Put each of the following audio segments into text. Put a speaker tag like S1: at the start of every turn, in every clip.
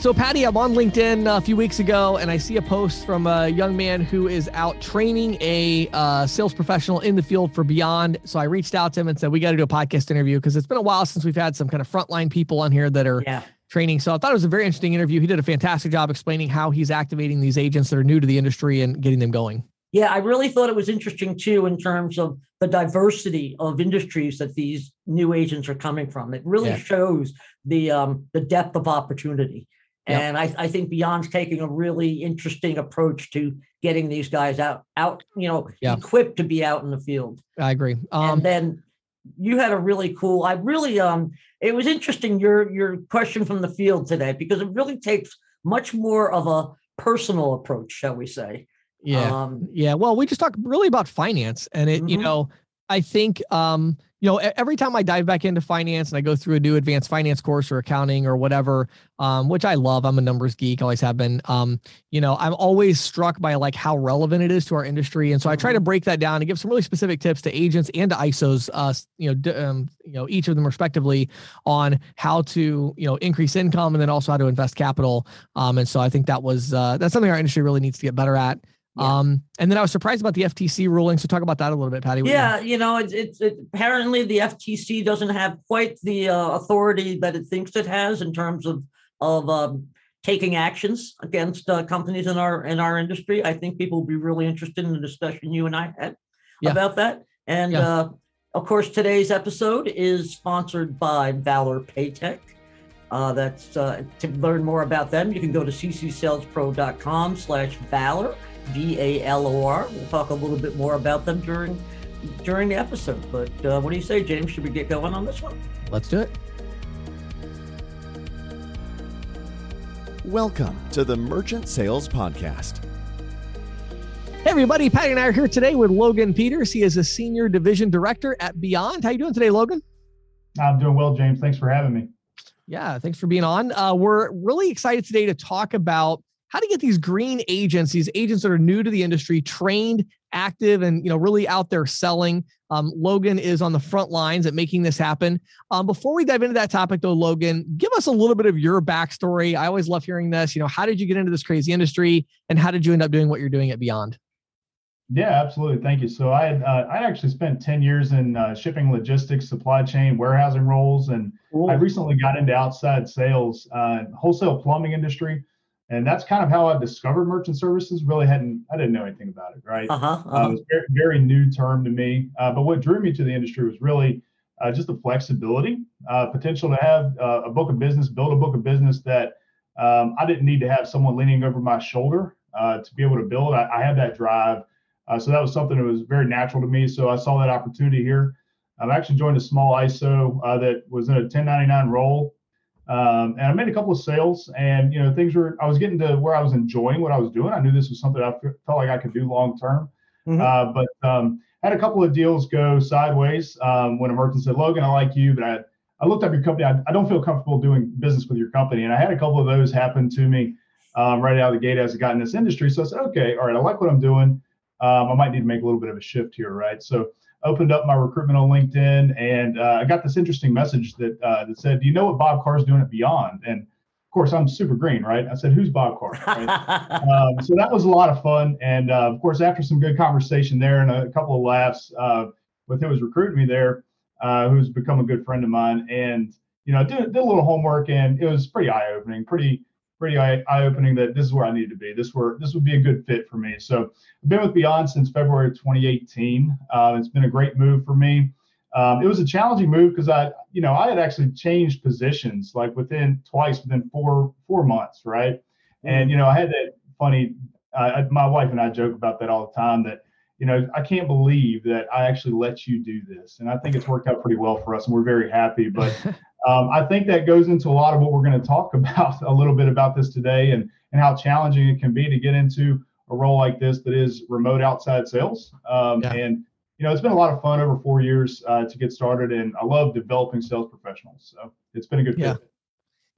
S1: So, Patty, I'm on LinkedIn a few weeks ago, and I see a post from a young man who is out training a uh, sales professional in the field for Beyond. So, I reached out to him and said, We got to do a podcast interview because it's been a while since we've had some kind of frontline people on here that are yeah. training. So, I thought it was a very interesting interview. He did a fantastic job explaining how he's activating these agents that are new to the industry and getting them going.
S2: Yeah, I really thought it was interesting too in terms of the diversity of industries that these new agents are coming from. It really yeah. shows the um, the depth of opportunity. And I, I, think Beyond's taking a really interesting approach to getting these guys out, out, you know, equipped to be out in the field.
S1: I agree.
S2: Um, and then you had a really cool. I really, um, it was interesting your your question from the field today because it really takes much more of a personal approach, shall we say?
S1: Yeah, um, yeah. Well, we just talk really about finance, and it, mm-hmm. you know, I think, um, you know, every time I dive back into finance and I go through a new advanced finance course or accounting or whatever, um, which I love, I'm a numbers geek, always have been. Um, you know, I'm always struck by like how relevant it is to our industry, and so I try to mm-hmm. break that down and give some really specific tips to agents and to ISOs, uh, you know, um, you know, each of them respectively on how to, you know, increase income and then also how to invest capital. Um, and so I think that was uh, that's something our industry really needs to get better at. Yeah. Um, and then I was surprised about the FTC ruling. So talk about that a little bit, Patty.
S2: Yeah, you know, it's, it's it, apparently the FTC doesn't have quite the uh, authority that it thinks it has in terms of of um, taking actions against uh, companies in our in our industry. I think people will be really interested in the discussion you and I had yeah. about that. And yeah. uh, of course, today's episode is sponsored by Valor Paytech. Uh, that's uh, to learn more about them. You can go to ccsalespro.com slash valor V A L O R. We'll talk a little bit more about them during during the episode. But uh, what do you say, James? Should we get going on this one?
S1: Let's do it.
S3: Welcome to the Merchant Sales Podcast.
S1: Hey everybody, Patty and I are here today with Logan Peters. He is a senior division director at Beyond. How you doing today, Logan?
S4: I'm doing well, James. Thanks for having me.
S1: Yeah, thanks for being on. Uh, we're really excited today to talk about how to get these green agents, these agents that are new to the industry, trained, active, and you know really out there selling. Um, Logan is on the front lines at making this happen. Um, before we dive into that topic, though, Logan, give us a little bit of your backstory. I always love hearing this. You know, how did you get into this crazy industry, and how did you end up doing what you're doing at Beyond?
S4: Yeah, absolutely. Thank you. So I had uh, I actually spent ten years in uh, shipping, logistics, supply chain, warehousing roles, and cool. I recently got into outside sales, uh, wholesale plumbing industry and that's kind of how I discovered merchant services. Really hadn't I didn't know anything about it, right? Uh-huh, uh-huh. Uh, it was very, very new term to me. Uh, but what drew me to the industry was really uh, just the flexibility, uh, potential to have uh, a book of business, build a book of business that um, I didn't need to have someone leaning over my shoulder uh, to be able to build. I, I had that drive, so that was something that was very natural to me. So I saw that opportunity here. I've actually joined a small ISO that was in a 1099 role. Um, and I made a couple of sales, and you know things were. I was getting to where I was enjoying what I was doing. I knew this was something I felt like I could do long term. Mm-hmm. Uh, but um, had a couple of deals go sideways um, when a merchant said, "Logan, I like you, but I, I looked up your company. I, I, don't feel comfortable doing business with your company." And I had a couple of those happen to me um, right out of the gate as I got in this industry. So I said, "Okay, all right, I like what I'm doing. Um, I might need to make a little bit of a shift here, right?" So opened up my recruitment on LinkedIn, and uh, I got this interesting message that uh, that said, "Do you know what Bob Carr's doing at Beyond?" And of course, I'm super green, right? I said, "Who's Bob Carr?" Right? um, so that was a lot of fun, and uh, of course, after some good conversation there and a couple of laughs uh, with who was recruiting me there, uh, who's become a good friend of mine, and you know, did, did a little homework, and it was pretty eye opening, pretty pretty eye opening that this is where I need to be. This were this would be a good fit for me. So I've been with Beyond since February of 2018. Uh, it's been a great move for me. Um, it was a challenging move because I, you know, I had actually changed positions like within twice within four four months, right? And you know, I had that funny. Uh, my wife and I joke about that all the time. That you know, I can't believe that I actually let you do this, and I think it's worked out pretty well for us, and we're very happy. But um, I think that goes into a lot of what we're going to talk about a little bit about this today, and and how challenging it can be to get into a role like this that is remote outside sales. Um, yeah. And you know, it's been a lot of fun over four years uh, to get started, and I love developing sales professionals. So it's been a good
S1: yeah. Fit.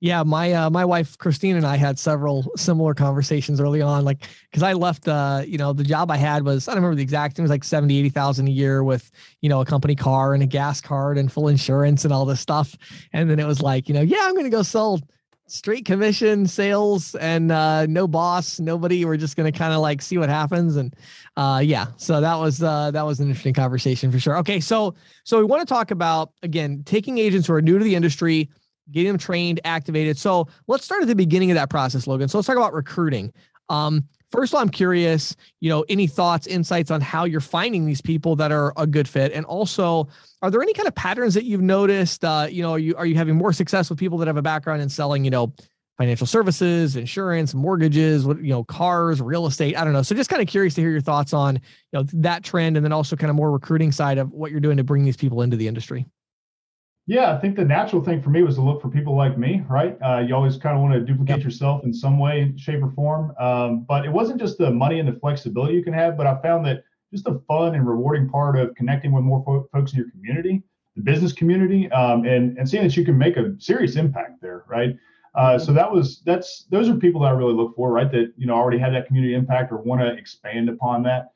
S1: Yeah, my uh, my wife Christine and I had several similar conversations early on, like because I left, uh, you know, the job I had was I don't remember the exact, thing, it was like 70, 80,000 a year with, you know, a company car and a gas card and full insurance and all this stuff. And then it was like, you know, yeah, I'm going to go sell straight commission sales and uh, no boss, nobody. We're just gonna kind of like see what happens. And uh, yeah, so that was uh, that was an interesting conversation for sure. Okay, so so we want to talk about again taking agents who are new to the industry, getting them trained, activated. So let's start at the beginning of that process, Logan. So let's talk about recruiting. Um, first of all, I'm curious, you know, any thoughts, insights on how you're finding these people that are a good fit, and also, are there any kind of patterns that you've noticed? Uh, you know, are you are you having more success with people that have a background in selling, you know, financial services, insurance, mortgages, what you know, cars, real estate? I don't know. So just kind of curious to hear your thoughts on you know that trend, and then also kind of more recruiting side of what you're doing to bring these people into the industry.
S4: Yeah, I think the natural thing for me was to look for people like me, right? Uh, you always kind of want to duplicate yourself in some way, shape, or form. Um, but it wasn't just the money and the flexibility you can have, but I found that just the fun and rewarding part of connecting with more fo- folks in your community, the business community, um, and and seeing that you can make a serious impact there, right? Uh, so that was that's those are people that I really look for, right? That you know already have that community impact or want to expand upon that.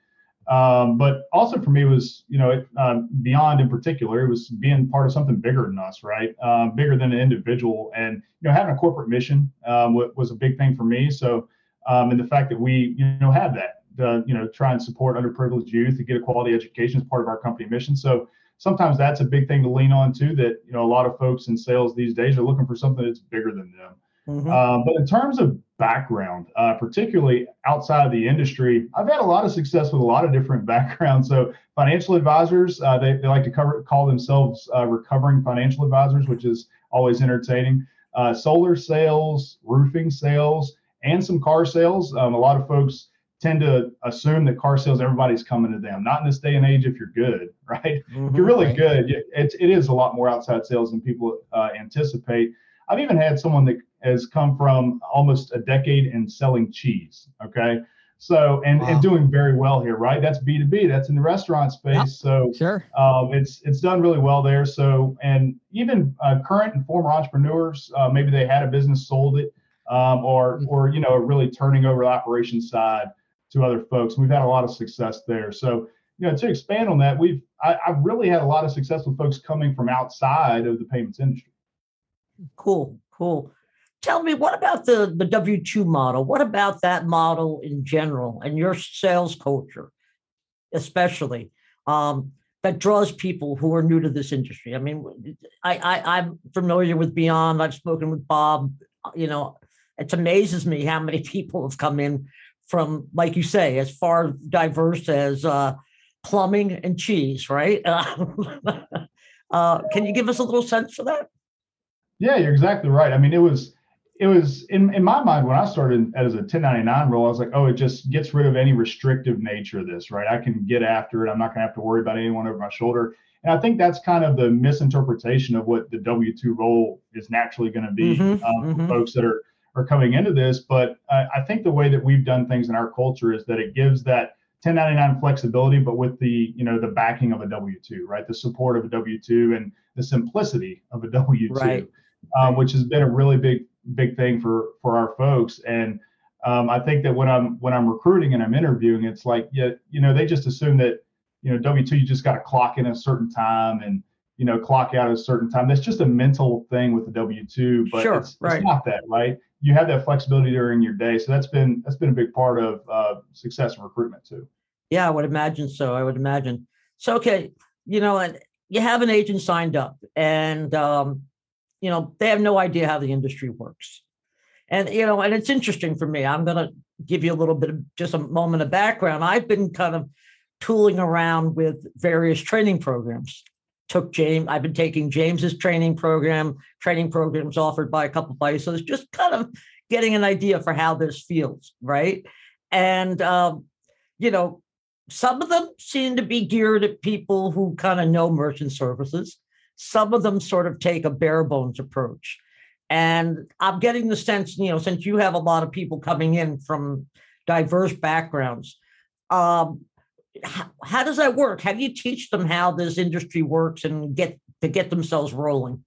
S4: Um, but also for me was, you know, it, um, beyond in particular, it was being part of something bigger than us, right? Um, bigger than an individual, and you know, having a corporate mission um, was a big thing for me. So, um, and the fact that we, you know, have that, uh, you know, try and support underprivileged youth to get a quality education as part of our company mission. So sometimes that's a big thing to lean on too. That you know, a lot of folks in sales these days are looking for something that's bigger than them. Mm-hmm. Um, but in terms of background, uh, particularly outside of the industry, I've had a lot of success with a lot of different backgrounds. So financial advisors, uh, they, they like to cover, call themselves uh, recovering financial advisors, which is always entertaining. Uh, solar sales, roofing sales, and some car sales. Um, a lot of folks tend to assume that car sales everybody's coming to them. Not in this day and age if you're good, right? Mm-hmm, if you're really right. good, it, it is a lot more outside sales than people uh, anticipate. I've even had someone that has come from almost a decade in selling cheese. Okay. So and, wow. and doing very well here, right? That's B two B. That's in the restaurant space. Yep. So
S1: sure,
S4: um, it's it's done really well there. So and even uh, current and former entrepreneurs, uh, maybe they had a business, sold it, um, or mm-hmm. or you know really turning over the operation side to other folks. We've had a lot of success there. So you know to expand on that, we've I, I've really had a lot of success with folks coming from outside of the payments industry.
S2: Cool, cool tell me what about the the w2 model? What about that model in general and your sales culture especially um, that draws people who are new to this industry? I mean I, I i'm familiar with beyond. I've spoken with bob. You know it amazes me how many people have come in from like you say as far diverse as uh, plumbing and cheese right? Uh, can you give us a little sense for that?
S4: Yeah you're exactly right. I mean it was it was in, in my mind when I started as a 1099 role, I was like, oh, it just gets rid of any restrictive nature of this, right? I can get after it. I'm not going to have to worry about anyone over my shoulder. And I think that's kind of the misinterpretation of what the W 2 role is naturally going to be mm-hmm, um, mm-hmm. for folks that are, are coming into this. But uh, I think the way that we've done things in our culture is that it gives that 1099 flexibility, but with the you know the backing of a W 2, right? The support of a W 2 and the simplicity of a W 2. Right. Um, which has been a really big big thing for for our folks. And um, I think that when I'm when I'm recruiting and I'm interviewing, it's like yeah, you know, they just assume that you know W two you just got to clock in a certain time and you know clock out at a certain time. That's just a mental thing with the W two, but sure, it's, right. it's not that right. You have that flexibility during your day, so that's been that's been a big part of uh, success in recruitment too.
S2: Yeah, I would imagine so. I would imagine. So okay, you know, and you have an agent signed up, and um, you know, they have no idea how the industry works. And, you know, and it's interesting for me. I'm going to give you a little bit of just a moment of background. I've been kind of tooling around with various training programs. Took James, I've been taking James's training program, training programs offered by a couple of places, just kind of getting an idea for how this feels, right? And, um, you know, some of them seem to be geared at people who kind of know merchant services. Some of them sort of take a bare bones approach. And I'm getting the sense, you know, since you have a lot of people coming in from diverse backgrounds, um, how, how does that work? How do you teach them how this industry works and get to get themselves rolling?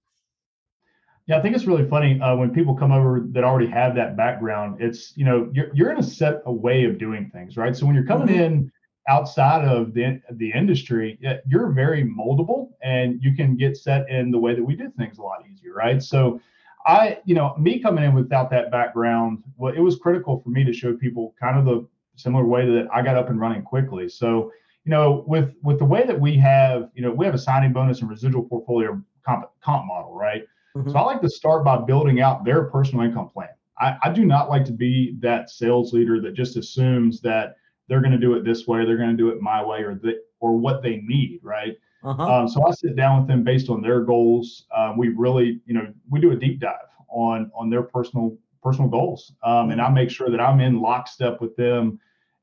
S4: Yeah, I think it's really funny uh, when people come over that already have that background. It's you know you're you're in a set a way of doing things, right? So when you're coming mm-hmm. in outside of the, the industry, you're very moldable and you can get set in the way that we do things a lot easier, right? So I, you know, me coming in without that background, well, it was critical for me to show people kind of the similar way that I got up and running quickly. So, you know, with with the way that we have, you know, we have a signing bonus and residual portfolio comp, comp model, right? Mm-hmm. So I like to start by building out their personal income plan. I, I do not like to be that sales leader that just assumes that they're going to do it this way, they're going to do it my way, or the, or what they need, right? Uh-huh. Um, so I sit down with them based on their goals. Um, we really, you know, we do a deep dive on on their personal personal goals, um, and I make sure that I'm in lockstep with them.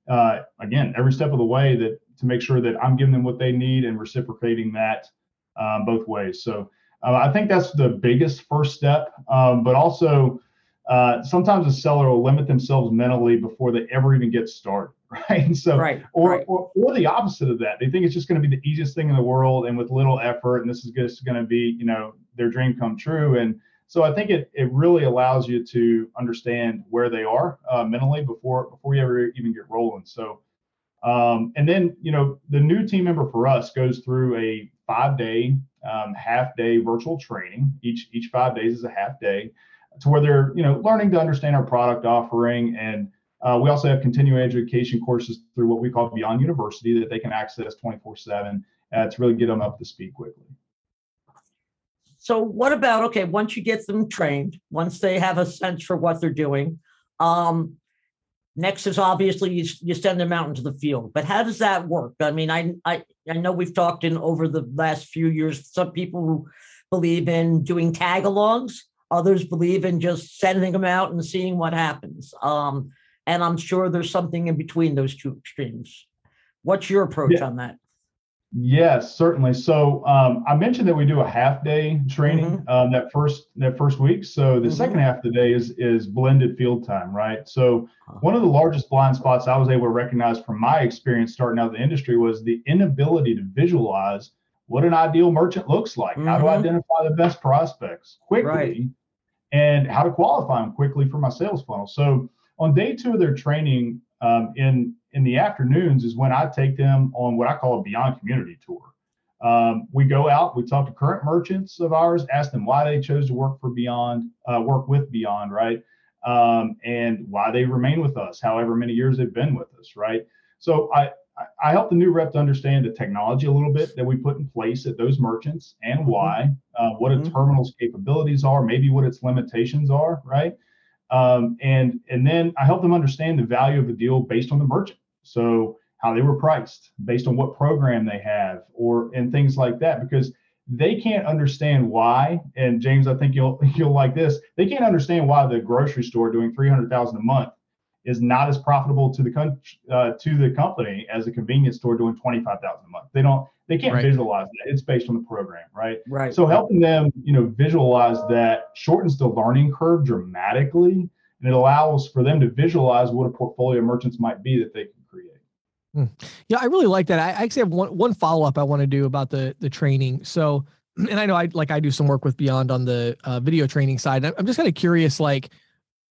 S4: Uh, again, every step of the way that to make sure that I'm giving them what they need and reciprocating that um, both ways. So uh, I think that's the biggest first step, um, but also uh, sometimes a seller will limit themselves mentally before they ever even get started, right? And so,
S2: right,
S4: or,
S2: right.
S4: or, or the opposite of that, they think it's just going to be the easiest thing in the world and with little effort, and this is just going to be, you know, their dream come true. And so I think it it really allows you to understand where they are uh, mentally before before you ever even get rolling. So, um, and then you know, the new team member for us goes through a five day, um, half day virtual training. Each each five days is a half day to where they're you know learning to understand our product offering and uh, we also have continuing education courses through what we call beyond university that they can access 24 7 uh, to really get them up to speed quickly.
S2: So what about okay once you get them trained once they have a sense for what they're doing um, next is obviously you, you send them out into the field. But how does that work? I mean I, I i know we've talked in over the last few years some people who believe in doing tag-alongs Others believe in just sending them out and seeing what happens. Um, and I'm sure there's something in between those two extremes. What's your approach yeah. on that?
S4: Yes, certainly. So um, I mentioned that we do a half day training mm-hmm. um, that first that first week. So the mm-hmm. second half of the day is is blended field time, right? So uh-huh. one of the largest blind spots I was able to recognize from my experience starting out in the industry was the inability to visualize what an ideal merchant looks like, mm-hmm. how to identify the best prospects quickly, right. and how to qualify them quickly for my sales funnel. So on day two of their training um, in in the afternoons is when I take them on what I call a Beyond Community Tour. Um, we go out, we talk to current merchants of ours, ask them why they chose to work for Beyond, uh, work with Beyond, right? Um, and why they remain with us, however many years they've been with us, right? So I, I help the new rep to understand the technology a little bit that we put in place at those merchants and mm-hmm. why, uh, what a mm-hmm. terminal's capabilities are, maybe what its limitations are, right? Um, and and then I help them understand the value of the deal based on the merchant. So how they were priced, based on what program they have, or and things like that, because they can't understand why. And James, I think you'll you'll like this. They can't understand why the grocery store doing three hundred thousand a month is not as profitable to the country uh, to the company as a convenience store doing 25,000 a month. They don't they can't right. visualize that. It's based on the program, right?
S2: Right.
S4: So helping them, you know, visualize that shortens the learning curve dramatically and it allows for them to visualize what a portfolio of merchants might be that they can create.
S1: Hmm. Yeah, I really like that. I actually have one one follow-up I want to do about the the training. So and I know I like I do some work with Beyond on the uh, video training side. I'm just kind of curious, like,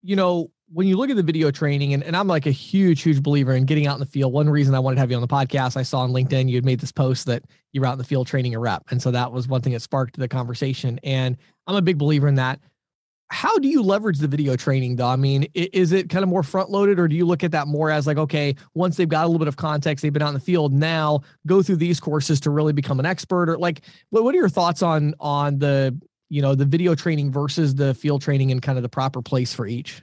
S1: you know, when you look at the video training, and, and I'm like a huge, huge believer in getting out in the field. One reason I wanted to have you on the podcast, I saw on LinkedIn you had made this post that you were out in the field training a rep. And so that was one thing that sparked the conversation. And I'm a big believer in that. How do you leverage the video training though? I mean, is it kind of more front loaded or do you look at that more as like, okay, once they've got a little bit of context, they've been out in the field now go through these courses to really become an expert or like, what, what are your thoughts on, on the, you know, the video training versus the field training and kind of the proper place for each?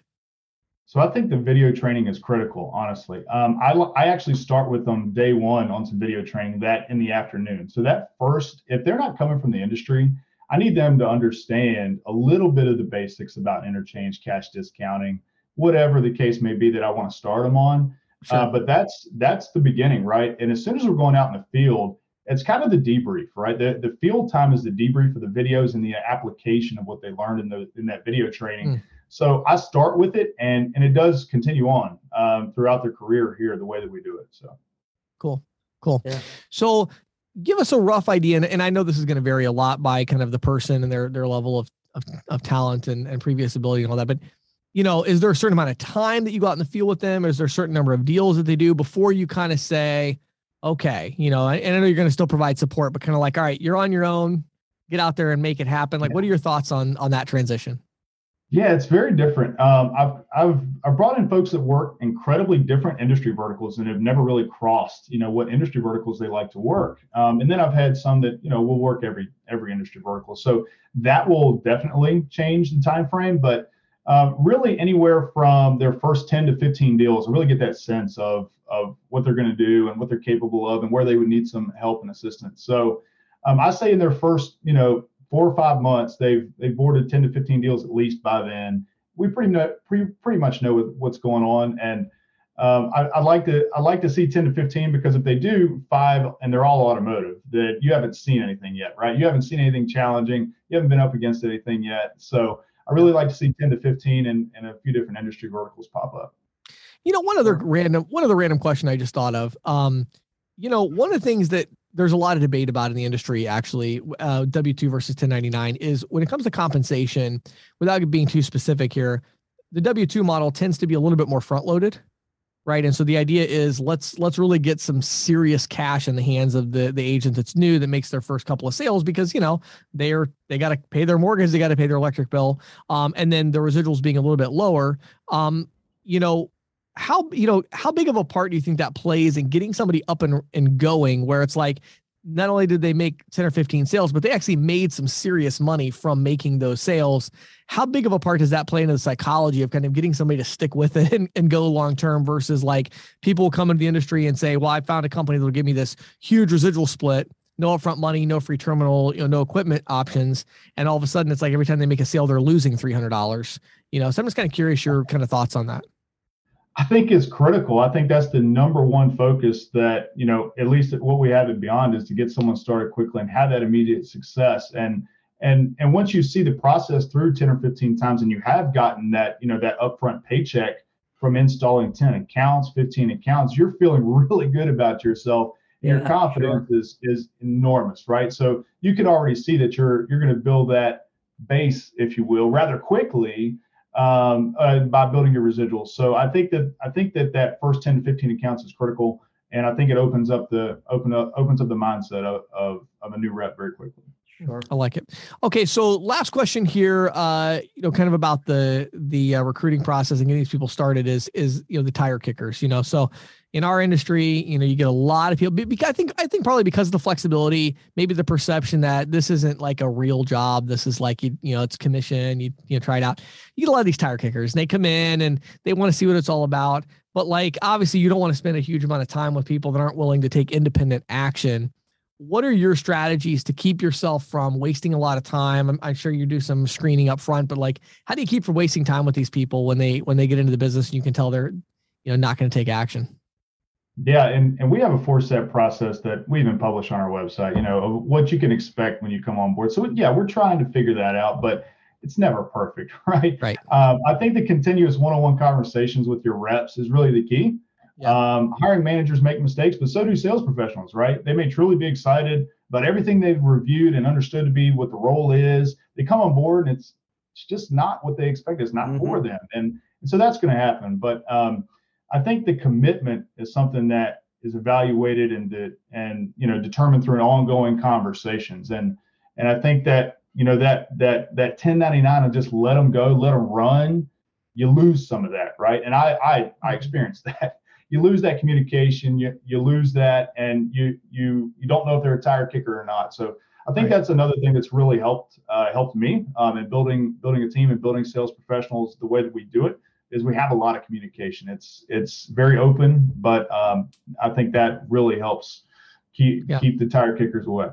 S4: So I think the video training is critical, honestly. Um, I, I actually start with them day one on some video training that in the afternoon. So that first, if they're not coming from the industry, I need them to understand a little bit of the basics about interchange, cash discounting, whatever the case may be that I want to start them on. Sure. Uh, but that's that's the beginning, right? And as soon as we're going out in the field, it's kind of the debrief, right? The the field time is the debrief of the videos and the application of what they learned in the in that video training. Mm. So I start with it, and and it does continue on um, throughout their career here the way that we do it. So
S1: cool, cool. Yeah. So give us a rough idea, and, and I know this is going to vary a lot by kind of the person and their their level of of, of talent and, and previous ability and all that, but you know, is there a certain amount of time that you go out in the field with them? Is there a certain number of deals that they do before you kind of say, okay, you know, and I know you're going to still provide support, but kind of like, all right, you're on your own, get out there and make it happen. Like, yeah. what are your thoughts on on that transition?
S4: Yeah, it's very different. Um, I've I've I've brought in folks that work incredibly different industry verticals and have never really crossed, you know, what industry verticals they like to work. Um, and then I've had some that you know will work every every industry vertical. So that will definitely change the time frame. But uh, really, anywhere from their first 10 to 15 deals, I really get that sense of of what they're going to do and what they're capable of and where they would need some help and assistance. So um, I say in their first, you know, four or five months, they've they've boarded 10 to 15 deals at least by then. We pretty know, pretty, pretty much know what's going on, and um, I, would like to I'd like to see 10 to 15 because if they do five and they're all automotive, that you haven't seen anything yet, right? You haven't seen anything challenging. You haven't been up against anything yet. So I really like to see 10 to 15 and, and a few different industry verticals pop up.
S1: You know, one other random one other random question I just thought of. Um, you know, one of the things that there's a lot of debate about in the industry actually. Uh, w2 versus 1099 is when it comes to compensation without being too specific here the w2 model tends to be a little bit more front loaded right? And so the idea is let's let's really get some serious cash in the hands of the the agent that's new that makes their first couple of sales because you know they're they got to pay their mortgage they got to pay their electric bill um, and then the residuals being a little bit lower um, you know how you know how big of a part do you think that plays in getting somebody up and, and going where it's like not only did they make 10 or 15 sales but they actually made some serious money from making those sales. How big of a part does that play into the psychology of kind of getting somebody to stick with it and, and go long term versus like people come into the industry and say well i found a company that'll give me this huge residual split no upfront money no free terminal you know no equipment options and all of a sudden it's like every time they make a sale they're losing $300 you know? So i'm just kind of curious your kind of thoughts on that
S4: I think is critical. I think that's the number one focus that, you know, at least what we have at Beyond is to get someone started quickly and have that immediate success. And and and once you see the process through 10 or 15 times and you have gotten that, you know, that upfront paycheck from installing 10 accounts, 15 accounts, you're feeling really good about yourself. Yeah, your confidence sure. is is enormous, right? So you can already see that you're you're going to build that base, if you will, rather quickly um, uh, by building your residuals. So I think that I think that that first 10 to 15 accounts is critical, and I think it opens up the open up opens up the mindset of of, of a new rep very quickly.
S1: Sure. I like it. Okay, so last question here, uh, you know, kind of about the the uh, recruiting process and getting these people started is is you know the tire kickers. You know, so in our industry, you know, you get a lot of people. Because I think I think probably because of the flexibility, maybe the perception that this isn't like a real job. This is like you you know it's commission. You you know try it out. You get a lot of these tire kickers, and they come in and they want to see what it's all about. But like obviously, you don't want to spend a huge amount of time with people that aren't willing to take independent action. What are your strategies to keep yourself from wasting a lot of time? I'm, I'm sure you do some screening up front, but like, how do you keep from wasting time with these people when they when they get into the business and you can tell they're you know not going to take action?
S4: Yeah, and, and we have a four step process that we even publish on our website, you know, of what you can expect when you come on board. So, yeah, we're trying to figure that out, but it's never perfect, right?
S1: Right.
S4: Um, I think the continuous one on one conversations with your reps is really the key. Yeah. Um, hiring managers make mistakes, but so do sales professionals, right? They may truly be excited about everything they've reviewed and understood to be what the role is. They come on board and it's, it's just not what they expect. It's not mm-hmm. for them. And, and so that's going to happen. But, um, I think the commitment is something that is evaluated and de- and you know determined through an ongoing conversations and and I think that you know that that that 1099 and just let them go, let them run, you lose some of that, right? And I I I mm-hmm. experienced that. You lose that communication, you you lose that, and you you you don't know if they're a tire kicker or not. So I think right. that's another thing that's really helped uh, helped me um, in building building a team and building sales professionals the way that we do it is we have a lot of communication. It's it's very open, but um, I think that really helps keep yeah. keep the tire kickers away.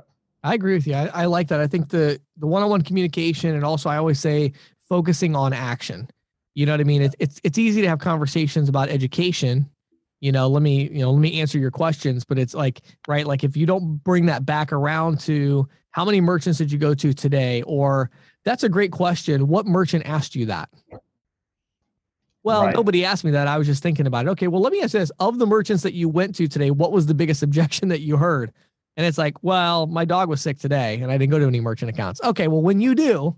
S1: I agree with you. I, I like that. I think the the one on one communication, and also I always say focusing on action. You know what I mean? It's it's it's easy to have conversations about education. You know, let me you know let me answer your questions, but it's like right, like if you don't bring that back around to how many merchants did you go to today, or that's a great question. What merchant asked you that? Well, right. nobody asked me that. I was just thinking about it. Okay, well, let me ask this. Of the merchants that you went to today, what was the biggest objection that you heard? And it's like, well, my dog was sick today and I didn't go to any merchant accounts. Okay, well, when you do,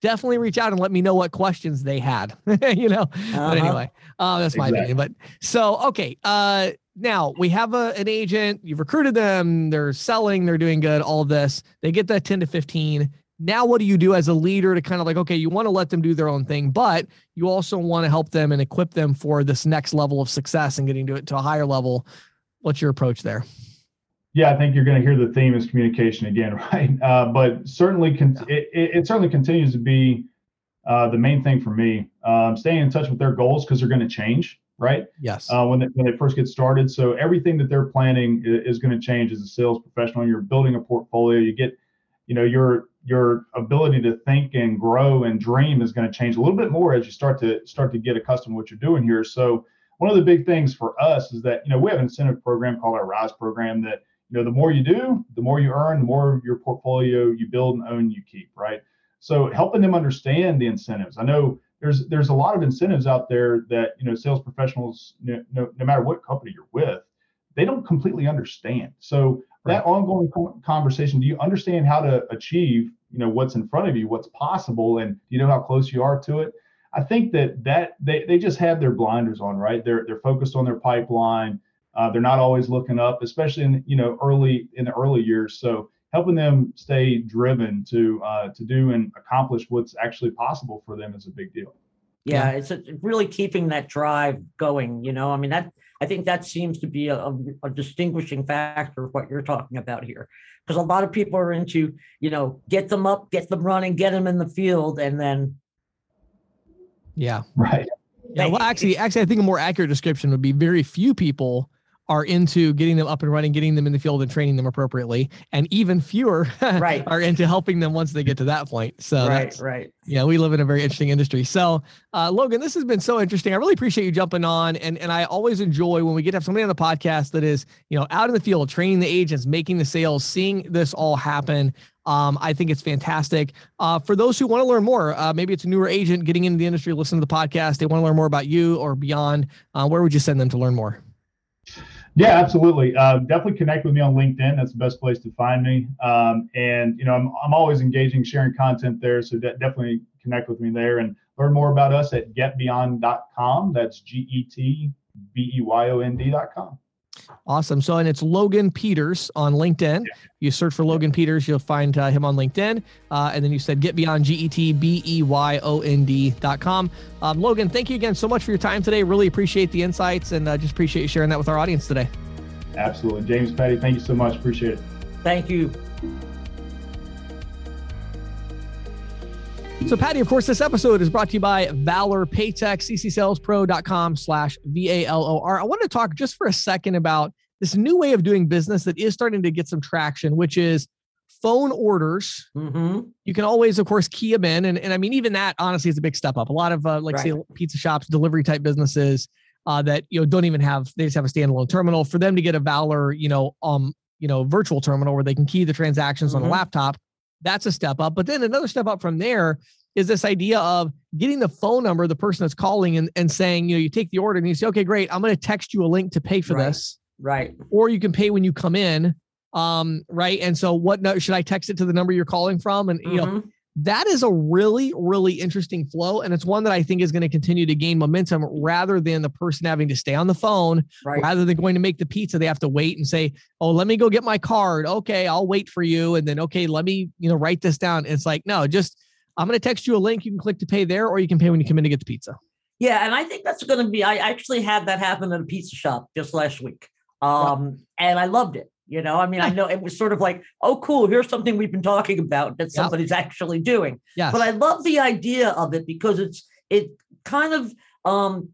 S1: definitely reach out and let me know what questions they had. you know, uh-huh. but anyway, uh, that's my exactly. opinion. But so, okay, uh, now we have a, an agent, you've recruited them, they're selling, they're doing good, all of this. They get that 10 to 15 now what do you do as a leader to kind of like okay you want to let them do their own thing but you also want to help them and equip them for this next level of success and getting to it to a higher level what's your approach there
S4: yeah i think you're going to hear the theme is communication again right? Uh, but certainly con- yeah. it, it, certainly continues to be uh, the main thing for me. Um, staying in touch with their goals because they're going to change right?
S1: Yes.
S4: Uh, when, they, when they first get started. So everything that they're planning is, is going to change as a sales professional. You're building a portfolio. You get you know your your ability to think and grow and dream is going to change a little bit more as you start to start to get accustomed to what you're doing here. So one of the big things for us is that you know we have an incentive program called our Rise program that you know the more you do, the more you earn, the more of your portfolio you build and own you keep, right? So helping them understand the incentives. I know there's there's a lot of incentives out there that you know sales professionals, no, no, no matter what company you're with, they don't completely understand. So that ongoing conversation do you understand how to achieve you know what's in front of you what's possible and you know how close you are to it i think that that they, they just have their blinders on right they're they're focused on their pipeline uh, they're not always looking up especially in you know early in the early years so helping them stay driven to uh, to do and accomplish what's actually possible for them is a big deal
S2: yeah, yeah. it's a, really keeping that drive going you know i mean that I think that seems to be a, a distinguishing factor of what you're talking about here. Because a lot of people are into, you know, get them up, get them running, get them in the field, and then.
S1: Yeah.
S4: Right.
S1: Yeah. Well, actually, actually, I think a more accurate description would be very few people are into getting them up and running, getting them in the field and training them appropriately. And even fewer
S2: right.
S1: are into helping them once they get to that point. So
S2: right, right.
S1: Yeah, we live in a very interesting industry. So uh, Logan, this has been so interesting. I really appreciate you jumping on. And and I always enjoy when we get to have somebody on the podcast that is, you know, out in the field, training the agents, making the sales, seeing this all happen. Um, I think it's fantastic. Uh, for those who want to learn more, uh, maybe it's a newer agent getting into the industry, listen to the podcast, they want to learn more about you or beyond. Uh, where would you send them to learn more?
S4: Yeah, absolutely. Uh, definitely connect with me on LinkedIn. That's the best place to find me. Um, and you know, I'm I'm always engaging, sharing content there. So de- definitely connect with me there and learn more about us at getbeyond.com. That's G E T B E Y O N D.com.
S1: Awesome. So, and it's Logan Peters on LinkedIn. Yeah. You search for Logan Peters, you'll find uh, him on LinkedIn. Uh, and then you said get beyond G E T B E Y O N D.com. Um, Logan, thank you again so much for your time today. Really appreciate the insights and uh, just appreciate you sharing that with our audience today.
S4: Absolutely. James Patty, thank you so much. Appreciate it.
S2: Thank you.
S1: So, Patty, of course, this episode is brought to you by Valor Paytech, ccsalespro.com slash V-A-L-O-R. I want to talk just for a second about this new way of doing business that is starting to get some traction, which is phone orders.
S2: Mm-hmm.
S1: You can always, of course, key them in. And, and I mean, even that honestly is a big step up. A lot of uh, like right. say pizza shops, delivery type businesses uh, that, you know, don't even have, they just have a standalone terminal for them to get a Valor, you know, um, you know, virtual terminal where they can key the transactions mm-hmm. on a laptop that's a step up. But then another step up from there is this idea of getting the phone number of the person that's calling and, and saying, you know, you take the order and you say, okay, great, I'm going to text you a link to pay for
S2: right.
S1: this.
S2: Right.
S1: Or you can pay when you come in. Um, right. And so what no, should I text it to the number you're calling from? And mm-hmm. you know, mm-hmm that is a really really interesting flow and it's one that i think is going to continue to gain momentum rather than the person having to stay on the phone
S2: right.
S1: rather than going to make the pizza. They have to wait and say oh let me go get my card. Okay i'll wait for you and then okay let me you know write this down. It's like no just i'm going to text you a link. You can click to pay there or you can pay when you come in to get the pizza.
S2: Yeah and i think that's going to be i actually had that happen at a pizza shop just last week um, and i loved it you know, I mean, I know it was sort of like, oh, cool, here's something we've been talking about that somebody's yep. actually doing.
S1: Yeah.
S2: But I love the idea of it because it's it kind of um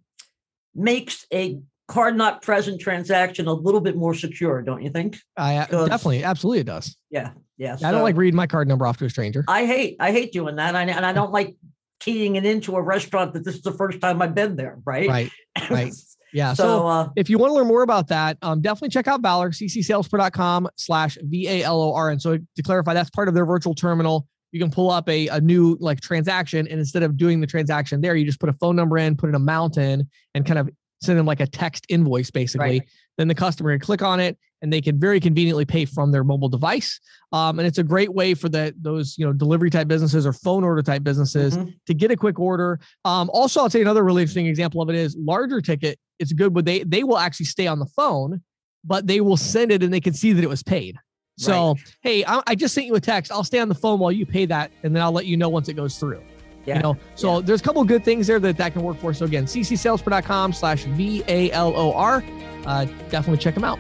S2: makes a card not present transaction a little bit more secure, don't you think?
S1: I uh, definitely, absolutely, it does.
S2: Yeah, yeah.
S1: I don't like reading my card number off to a stranger.
S2: I hate, I hate doing that, I, and I don't like keying it into a restaurant that this is the first time I've been there. Right.
S1: Right. Right. Yeah. So, so uh, if you want to learn more about that, um, definitely check out Valor, ccsalespro.com slash V-A-L-O-R. And so to clarify, that's part of their virtual terminal. You can pull up a, a new like transaction. And instead of doing the transaction there, you just put a phone number in, put an amount in, and kind of send them like a text invoice, basically. Right. Then the customer can click on it and they can very conveniently pay from their mobile device. Um, and it's a great way for the those you know delivery type businesses or phone order type businesses mm-hmm. to get a quick order. Um, also, I'll tell you another really interesting example of it is larger ticket it's good, but they they will actually stay on the phone, but they will send it and they can see that it was paid. So, right. hey, I, I, just sent you a text. I'll stay on the phone while you pay that, and then I'll let you know once it goes through. Yeah. You know, so yeah. there's a couple good things there that that can work for. So again, ccsalespro.com slash V-A-L-O-R. Uh, definitely check them out.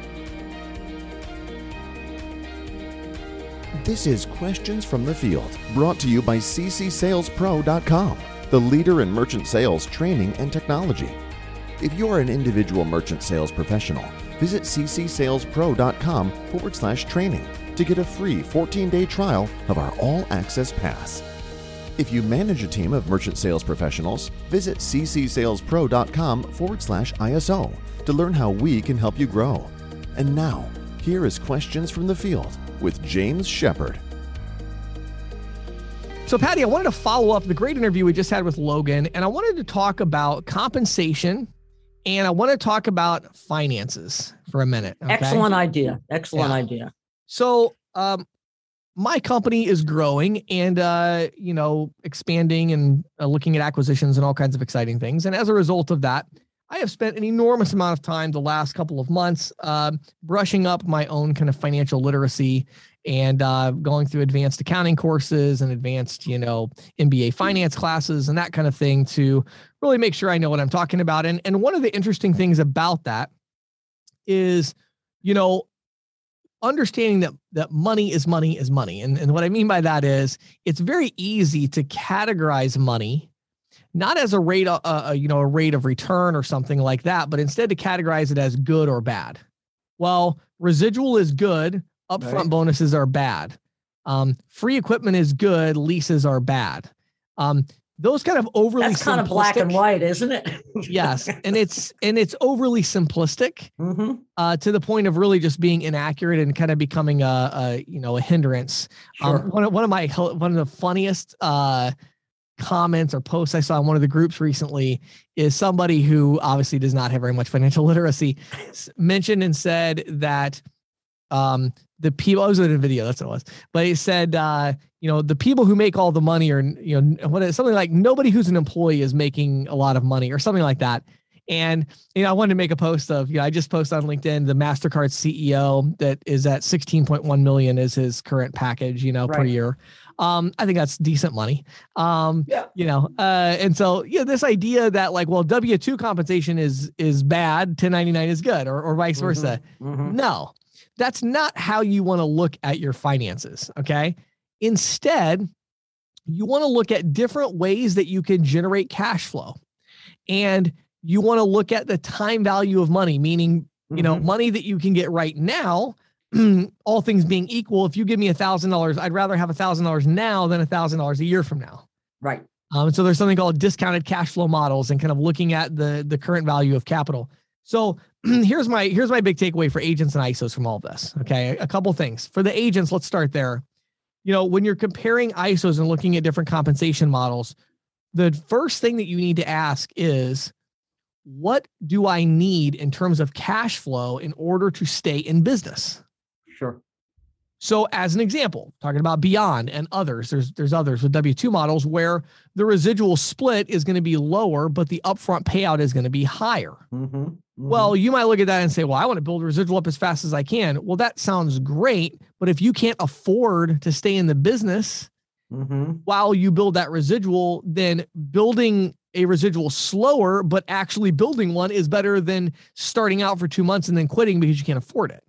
S3: This is Questions from the Field, brought to you by ccsalespro.com, the leader in merchant sales training and technology. If you're an individual merchant sales professional, visit ccsalespro.com forward slash training to get a free 14 day trial of our all access pass. If you manage a team of merchant sales professionals, visit ccsalespro.com forward slash ISO to learn how we can help you grow. And now, here is Questions from the Field with James Shepherd.
S1: So, Patty, I wanted to follow up the great interview we just had with Logan, and I wanted to talk about compensation and I want to talk about finances for a minute.
S2: Okay? Excellent idea. Excellent yeah. idea.
S1: So, um, my company is growing and uh, you know expanding and uh, looking at acquisitions and all kinds of exciting things. And as a result of that, I have spent an enormous amount of time the last couple of months uh, brushing up my own kind of financial literacy and uh, going through advanced accounting courses and advanced, you know, MBA finance classes and that kind of thing to really make sure I know what I'm talking about. And and one of the interesting things about that is, you know, understanding that that money is money is money. And and what I mean by that is it's very easy to categorize money not as a rate, uh, uh, you know, a rate of return or something like that, but instead to categorize it as good or bad. Well, residual is good, upfront right. bonuses are bad. Um, free equipment is good, leases are bad. Um, those kind of overly
S2: that's kind of black and white, isn't it?
S1: yes, and it's and it's overly simplistic mm-hmm. uh, to the point of really just being inaccurate and kind of becoming a, a you know a hindrance. Um, sure. Um, one of one of my one of the funniest uh, comments or posts I saw in one of the groups recently is somebody who obviously does not have very much financial literacy mentioned and said that um the people I was in a video that's what it was but he said uh you know the people who make all the money or you know what is something like nobody who's an employee is making a lot of money or something like that and you know I wanted to make a post of you know I just posted on LinkedIn the Mastercard CEO that is at 16.1 million is his current package you know right. per year um, I think that's decent money. Um, yeah. you know, uh, and so yeah, this idea that like, well, W two compensation is is bad, 1099 is good, or or vice mm-hmm. versa. Mm-hmm. No, that's not how you want to look at your finances. Okay. Instead, you want to look at different ways that you can generate cash flow. And you want to look at the time value of money, meaning, you know, mm-hmm. money that you can get right now all things being equal, if you give me a thousand dollars, I'd rather have a thousand dollars now than a thousand dollars a year from now.
S2: Right.
S1: Um, so there's something called discounted cash flow models and kind of looking at the the current value of capital. So here's my here's my big takeaway for agents and ISOs from all of this. Okay, a couple things for the agents. Let's start there. You know, when you're comparing ISOs and looking at different compensation models, the first thing that you need to ask is, what do I need in terms of cash flow in order to stay in business?
S2: Sure.
S1: So, as an example, talking about Beyond and others, there's there's others with W two models where the residual split is going to be lower, but the upfront payout is going to be higher. Mm-hmm, mm-hmm. Well, you might look at that and say, "Well, I want to build residual up as fast as I can." Well, that sounds great, but if you can't afford to stay in the business mm-hmm. while you build that residual, then building a residual slower, but actually building one is better than starting out for two months and then quitting because you can't afford it.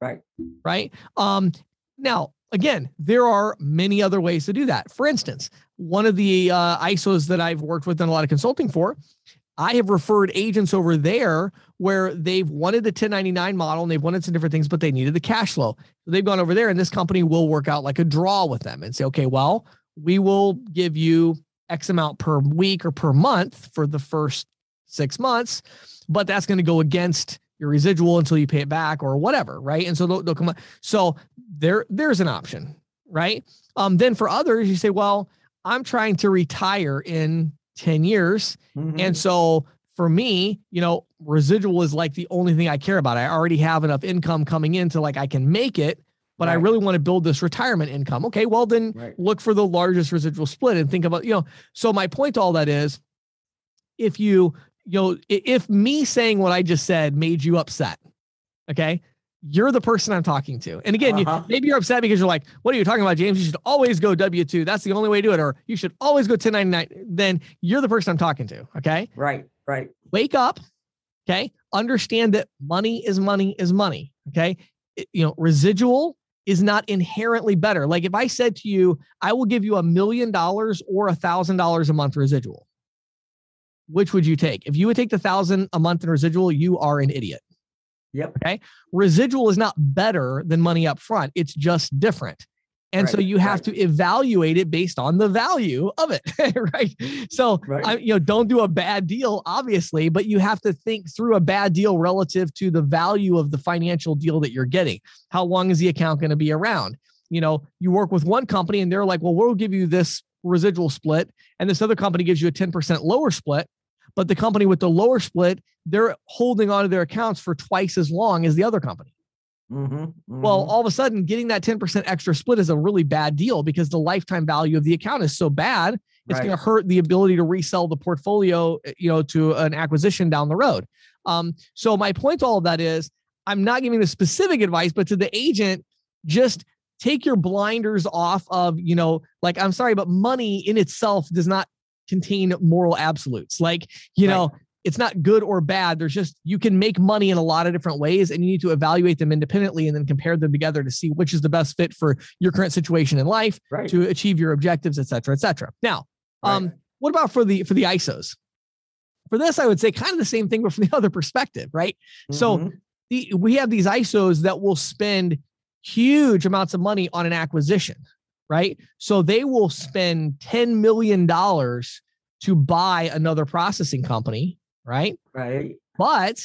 S2: Right.
S1: Right. Um, now, again, there are many other ways to do that. For instance, one of the uh, ISOs that I've worked with and a lot of consulting for, I have referred agents over there where they've wanted the 1099 model and they've wanted some different things, but they needed the cash flow. So they've gone over there and this company will work out like a draw with them and say, okay, well, we will give you X amount per week or per month for the first six months, but that's going to go against your residual until you pay it back or whatever, right? And so they'll, they'll come up. So there, there's an option, right? Um, then for others, you say, well, I'm trying to retire in 10 years. Mm-hmm. And so for me, you know, residual is like the only thing I care about. I already have enough income coming in to like I can make it, but right. I really want to build this retirement income. Okay, well then right. look for the largest residual split and think about, you know, so my point to all that is if you you know, if me saying what I just said made you upset, okay, you're the person I'm talking to. And again, uh-huh. you, maybe you're upset because you're like, what are you talking about, James? You should always go W 2. That's the only way to do it. Or you should always go 1099. Then you're the person I'm talking to. Okay.
S2: Right. Right.
S1: Wake up. Okay. Understand that money is money is money. Okay. It, you know, residual is not inherently better. Like if I said to you, I will give you a million dollars or a thousand dollars a month residual, which would you take? If you would take the thousand a month in residual, you are an idiot.
S2: Yep.
S1: Okay. Residual is not better than money up front. It's just different. And right, so you have right. to evaluate it based on the value of it, right? So, right. I, you know, don't do a bad deal, obviously, but you have to think through a bad deal relative to the value of the financial deal that you're getting. How long is the account going to be around? You know, you work with one company and they're like, well, we'll give you this residual split, and this other company gives you a 10% lower split. But the company with the lower split, they're holding onto their accounts for twice as long as the other company. Mm-hmm, mm-hmm. Well, all of a sudden, getting that 10% extra split is a really bad deal because the lifetime value of the account is so bad. It's right. going to hurt the ability to resell the portfolio, eh, you know, to an acquisition down the road. Um, so my point to all of that is, I'm not giving the specific advice, but to the agent, just take your blinders off of, you know, like I'm sorry, but money in itself does not contain moral absolutes. Like, you right. know, it's not good or bad. There's just you can make money in a lot of different ways, and you need to evaluate them independently and then compare them together to see which is the best fit for your current situation in life right. to achieve your objectives, et cetera, et cetera. Now, right. um, what about for the for the ISOs? For this, I would say kind of the same thing, but from the other perspective, right? Mm-hmm. So the, we have these ISOs that will spend huge amounts of money on an acquisition, right? So they will spend $10 million to buy another processing company, right?
S2: Right.
S1: But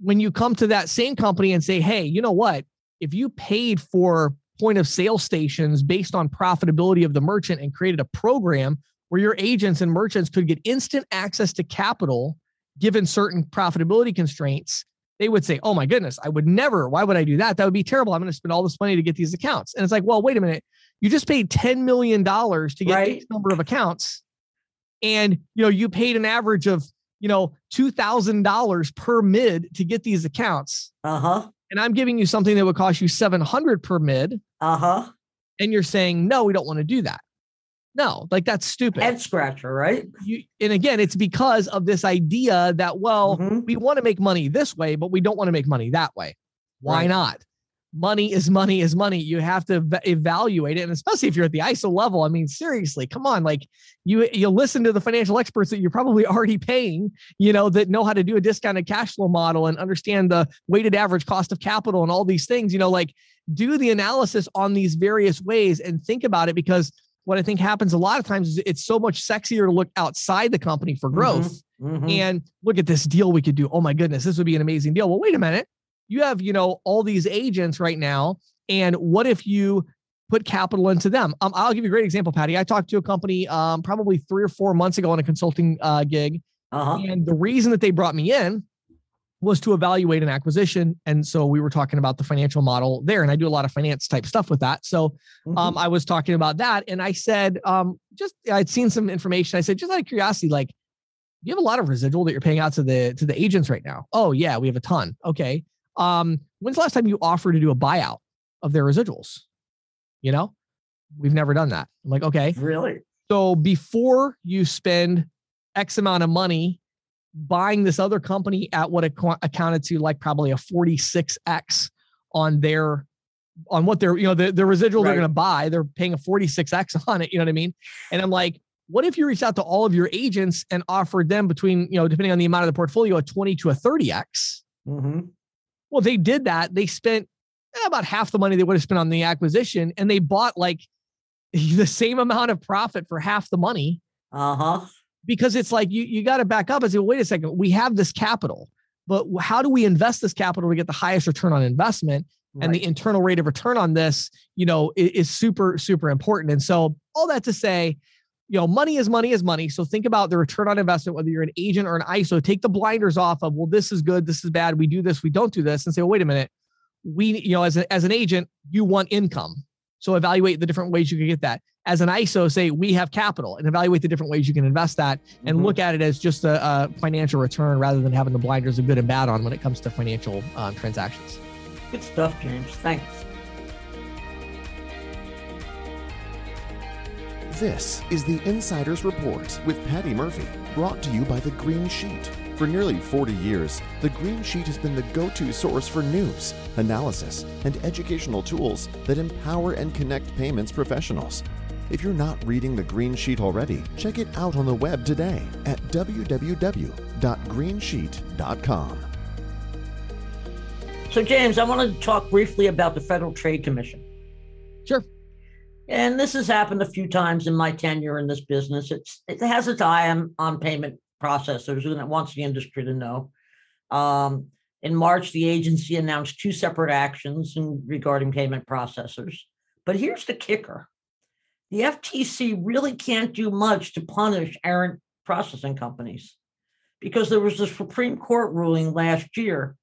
S1: when you come to that same company and say, hey, you know what? If you paid for point of sale stations based on profitability of the merchant and created a program where your agents and merchants could get instant access to capital given certain profitability constraints, they would say, Oh my goodness, I would never. Why would I do that? That would be terrible. I'm going to spend all this money to get these accounts. And it's like, Well, wait a minute. You just paid $10 million to get right. X number of accounts. And you know, you paid an average of, you know, two thousand dollars per mid to get these accounts.
S2: Uh-huh.
S1: And I'm giving you something that would cost you 700 per mid.
S2: Uh-huh.
S1: And you're saying, no, we don't want to do that. No, like that's stupid.
S2: Head scratcher, right?
S1: You, and again, it's because of this idea that, well, mm-hmm. we want to make money this way, but we don't want to make money that way. Why right. not? Money is money is money. You have to evaluate it, and especially if you're at the ISO level. I mean, seriously, come on! Like you, you listen to the financial experts that you're probably already paying. You know that know how to do a discounted cash flow model and understand the weighted average cost of capital and all these things. You know, like do the analysis on these various ways and think about it because what I think happens a lot of times is it's so much sexier to look outside the company for growth. Mm-hmm, mm-hmm. And look at this deal we could do. Oh my goodness, this would be an amazing deal. Well, wait a minute you have, you know, all these agents right now. And what if you put capital into them? Um, I'll give you a great example, Patty. I talked to a company um, probably three or four months ago on a consulting uh, gig. Uh-huh. And the reason that they brought me in was to evaluate an acquisition. And so we were talking about the financial model there. And I do a lot of finance type stuff with that. So um, mm-hmm. I was talking about that. And I said, um, just I'd seen some information. I said, just out of curiosity, like, you have a lot of residual that you're paying out to the to the agents right now. Oh yeah, we have a ton. Okay. Um, when's the last time you offered to do a buyout of their residuals? You know, we've never done that. I'm like, okay.
S2: Really?
S1: So before you spend X amount of money buying this other company at what it accounted to like probably a 46x on their on what they're you know the, the residual right. they're going to buy they're paying a 46x on it you know what i mean and i'm like what if you reached out to all of your agents and offered them between you know depending on the amount of the portfolio a 20 to a 30x mm-hmm. Well, they did that. They spent eh, about half the money they would have spent on the acquisition, and they bought like the same amount of profit for half the money.
S2: Uh huh.
S1: Because it's like you you got to back up and say, well, wait a second, we have this capital, but how do we invest this capital to get the highest return on investment? Right. And the internal rate of return on this, you know, is, is super super important. And so all that to say, you know, money is money is money. So think about the return on investment, whether you're an agent or an ISO. Take the blinders off of, well, this is good, this is bad. We do this, we don't do this, and say, well, wait a minute. We, you know, as, a, as an agent, you want income. So evaluate the different ways you can get that. As an ISO, say we have capital and evaluate the different ways you can invest that and mm-hmm. look at it as just a, a, financial return rather than having the blinders of good and bad on when it comes to financial um, transactions.
S2: Good stuff, James. Thanks.
S3: This is the Insider's Report with Patty Murphy, brought to you by The Green Sheet. For nearly 40 years, The Green Sheet has been the go to source for news, analysis, and educational tools that empower and connect payments professionals. If you're not reading The Green Sheet already, check it out on the web today at www.greensheet.com.
S2: So, James, I want to talk briefly about the Federal Trade Commission.
S1: Sure.
S2: And this has happened a few times in my tenure in this business. It's it has its eye on, on payment processors and it wants the industry to know. Um, in March, the agency announced two separate actions in, regarding payment processors. But here's the kicker the FTC really can't do much to punish errant processing companies because there was a Supreme Court ruling last year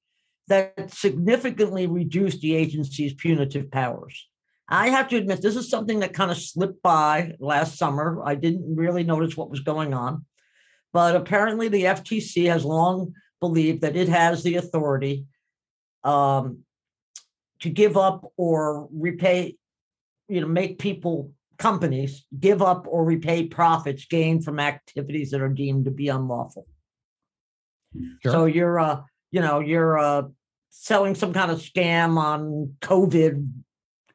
S2: that significantly reduced the agency's punitive powers. I have to admit, this is something that kind of slipped by last summer. I didn't really notice what was going on. But apparently, the FTC has long believed that it has the authority um, to give up or repay, you know, make people, companies give up or repay profits gained from activities that are deemed to be unlawful. Sure. So you're, uh, you know, you're uh, selling some kind of scam on COVID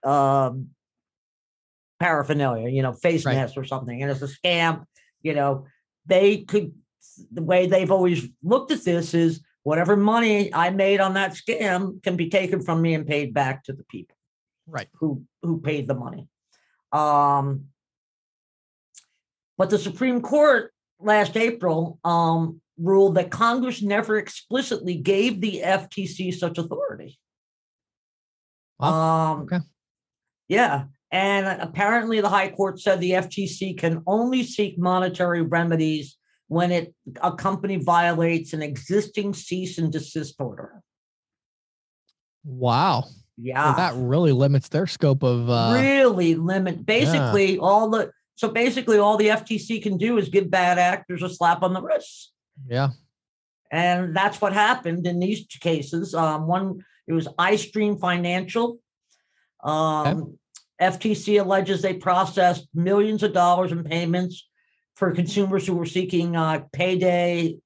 S2: um, paraphernalia, you know, face right. masks or something, and it's a scam. You know, they could. The way they've always looked at this is whatever money I made on that scam can be taken from me and paid back to the people,
S1: right?
S2: Who who paid the money. Um, but the Supreme Court last April um, ruled that Congress never explicitly gave the FTC such authority. um, okay. Yeah. And apparently, the High Court said the FTC can only seek monetary remedies when it a company violates an existing cease and desist order.
S1: Wow.
S2: Yeah.
S1: That really limits their scope of uh
S2: really limit basically yeah. all the so basically all the FTC can do is give bad actors a slap on the wrist.
S1: Yeah.
S2: And that's what happened in these cases. Um, one it was iStream Financial. Um, okay. FTC alleges they processed millions of dollars in payments for consumers who were seeking uh, payday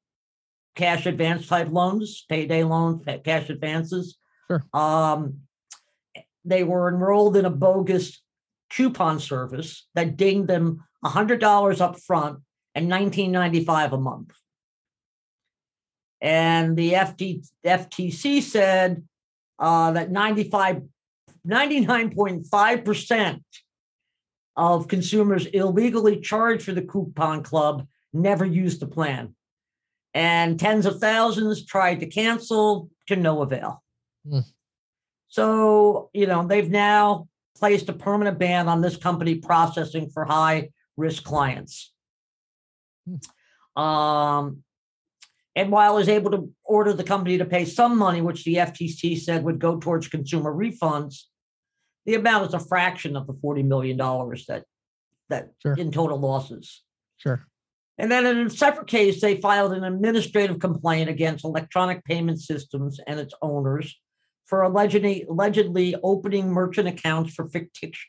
S2: cash advance type loans, payday loans, cash advances.
S1: Sure.
S2: Um, they were enrolled in a bogus coupon service that dinged them $100 up front and $19.95 a month. And the FT, FTC said uh, that 95 99.5% of consumers illegally charged for the coupon club never used the plan. And tens of thousands tried to cancel to no avail. Mm. So, you know, they've now placed a permanent ban on this company processing for high risk clients. Mm. Um, and while is able to order the company to pay some money, which the FTC said would go towards consumer refunds, the amount is a fraction of the $40 million that that sure. in total losses.
S1: Sure.
S2: And then in a separate case, they filed an administrative complaint against electronic payment systems and its owners for allegedly, allegedly opening merchant accounts for fictitious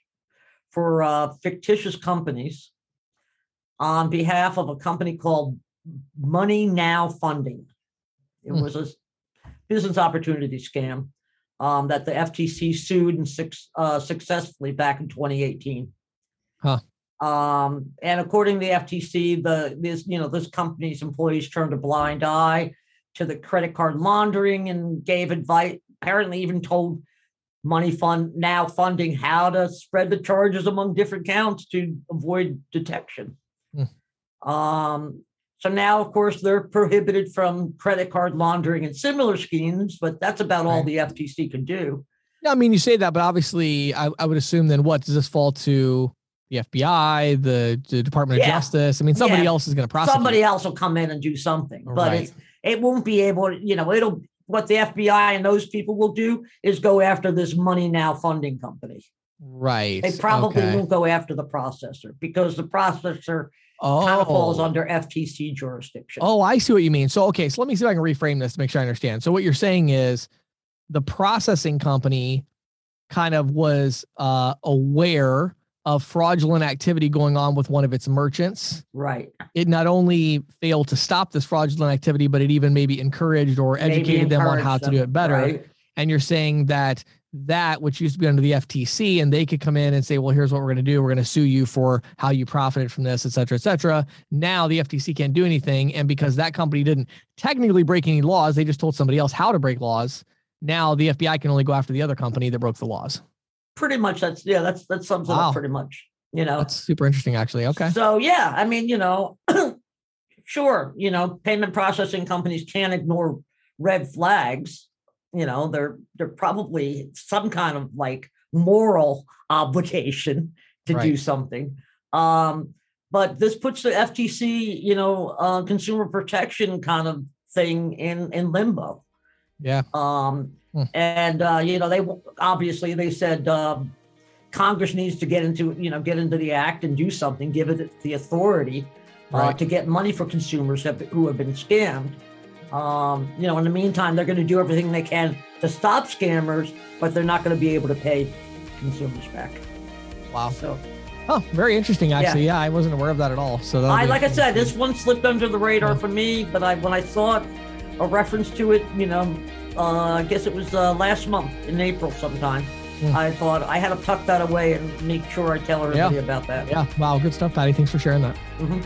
S2: for uh, fictitious companies on behalf of a company called Money Now Funding. It hmm. was a business opportunity scam um, that the FTC sued and uh, successfully back in 2018.
S1: Huh.
S2: Um, and according to the FTC, the this you know this company's employees turned a blind eye to the credit card laundering and gave advice. Apparently, even told money fund now funding how to spread the charges among different accounts to avoid detection. Hmm. Um, so now, of course, they're prohibited from credit card laundering and similar schemes, but that's about all the FTC can do.
S1: Yeah, I mean, you say that, but obviously, I, I would assume then what does this fall to the FBI, the, the Department of yeah. Justice? I mean, somebody yeah. else is going to prosecute.
S2: Somebody else will come in and do something, but right. it, it won't be able to, you know, it'll, what the FBI and those people will do is go after this money now funding company.
S1: Right.
S2: They probably okay. won't go after the processor because the processor oh. kind of falls under FTC jurisdiction.
S1: Oh, I see what you mean. So, okay, so let me see if I can reframe this to make sure I understand. So, what you're saying is the processing company kind of was uh, aware of fraudulent activity going on with one of its merchants.
S2: Right.
S1: It not only failed to stop this fraudulent activity, but it even maybe encouraged or
S2: Maybe
S1: educated them on how to do it better.
S2: right?
S1: And you're saying that that which used to be under the FTC and they could come in and say, well, here's what we're going to do. We're going to sue you for how you profited from this, et cetera, et cetera. Now the FTC can't do anything. And because that company didn't technically break any laws, they just told somebody else how to break laws. Now the FBI can only go after the other company that broke the laws.
S2: Pretty much that's yeah, that's that sums it up pretty much. You know.
S1: That's super interesting, actually. Okay.
S2: So yeah, I mean, you know, sure, you know, payment processing companies can't ignore red flags. You know, they're they're probably some kind of like moral obligation to do something. Um, but this puts the FTC, you know, uh, consumer protection kind of thing in in limbo.
S1: Yeah.
S2: Um,
S1: Hmm.
S2: and uh, you know, they obviously they said um, Congress needs to get into you know get into the act and do something, give it the authority uh,
S1: Right.
S2: to get money for consumers have, who have been scammed. Um, you know, in the meantime, they're going to do everything they can to stop scammers, but they're not going to be able to pay consumers back.
S1: Wow.
S2: So,
S1: Oh, very interesting, actually. Yeah, I wasn't aware of that at all. So
S2: I like I said, this one slipped under the radar
S1: Yeah.
S2: for me, but I when I saw it, a reference to it, you know, uh, I guess it was uh, last month in April sometime.
S1: Hmm.
S2: I thought I had to tuck that away and make sure I tell everybody
S1: Yeah.
S2: about that.
S1: Yeah. Wow. Good stuff, Patty. Thanks for sharing that.
S2: Mhm.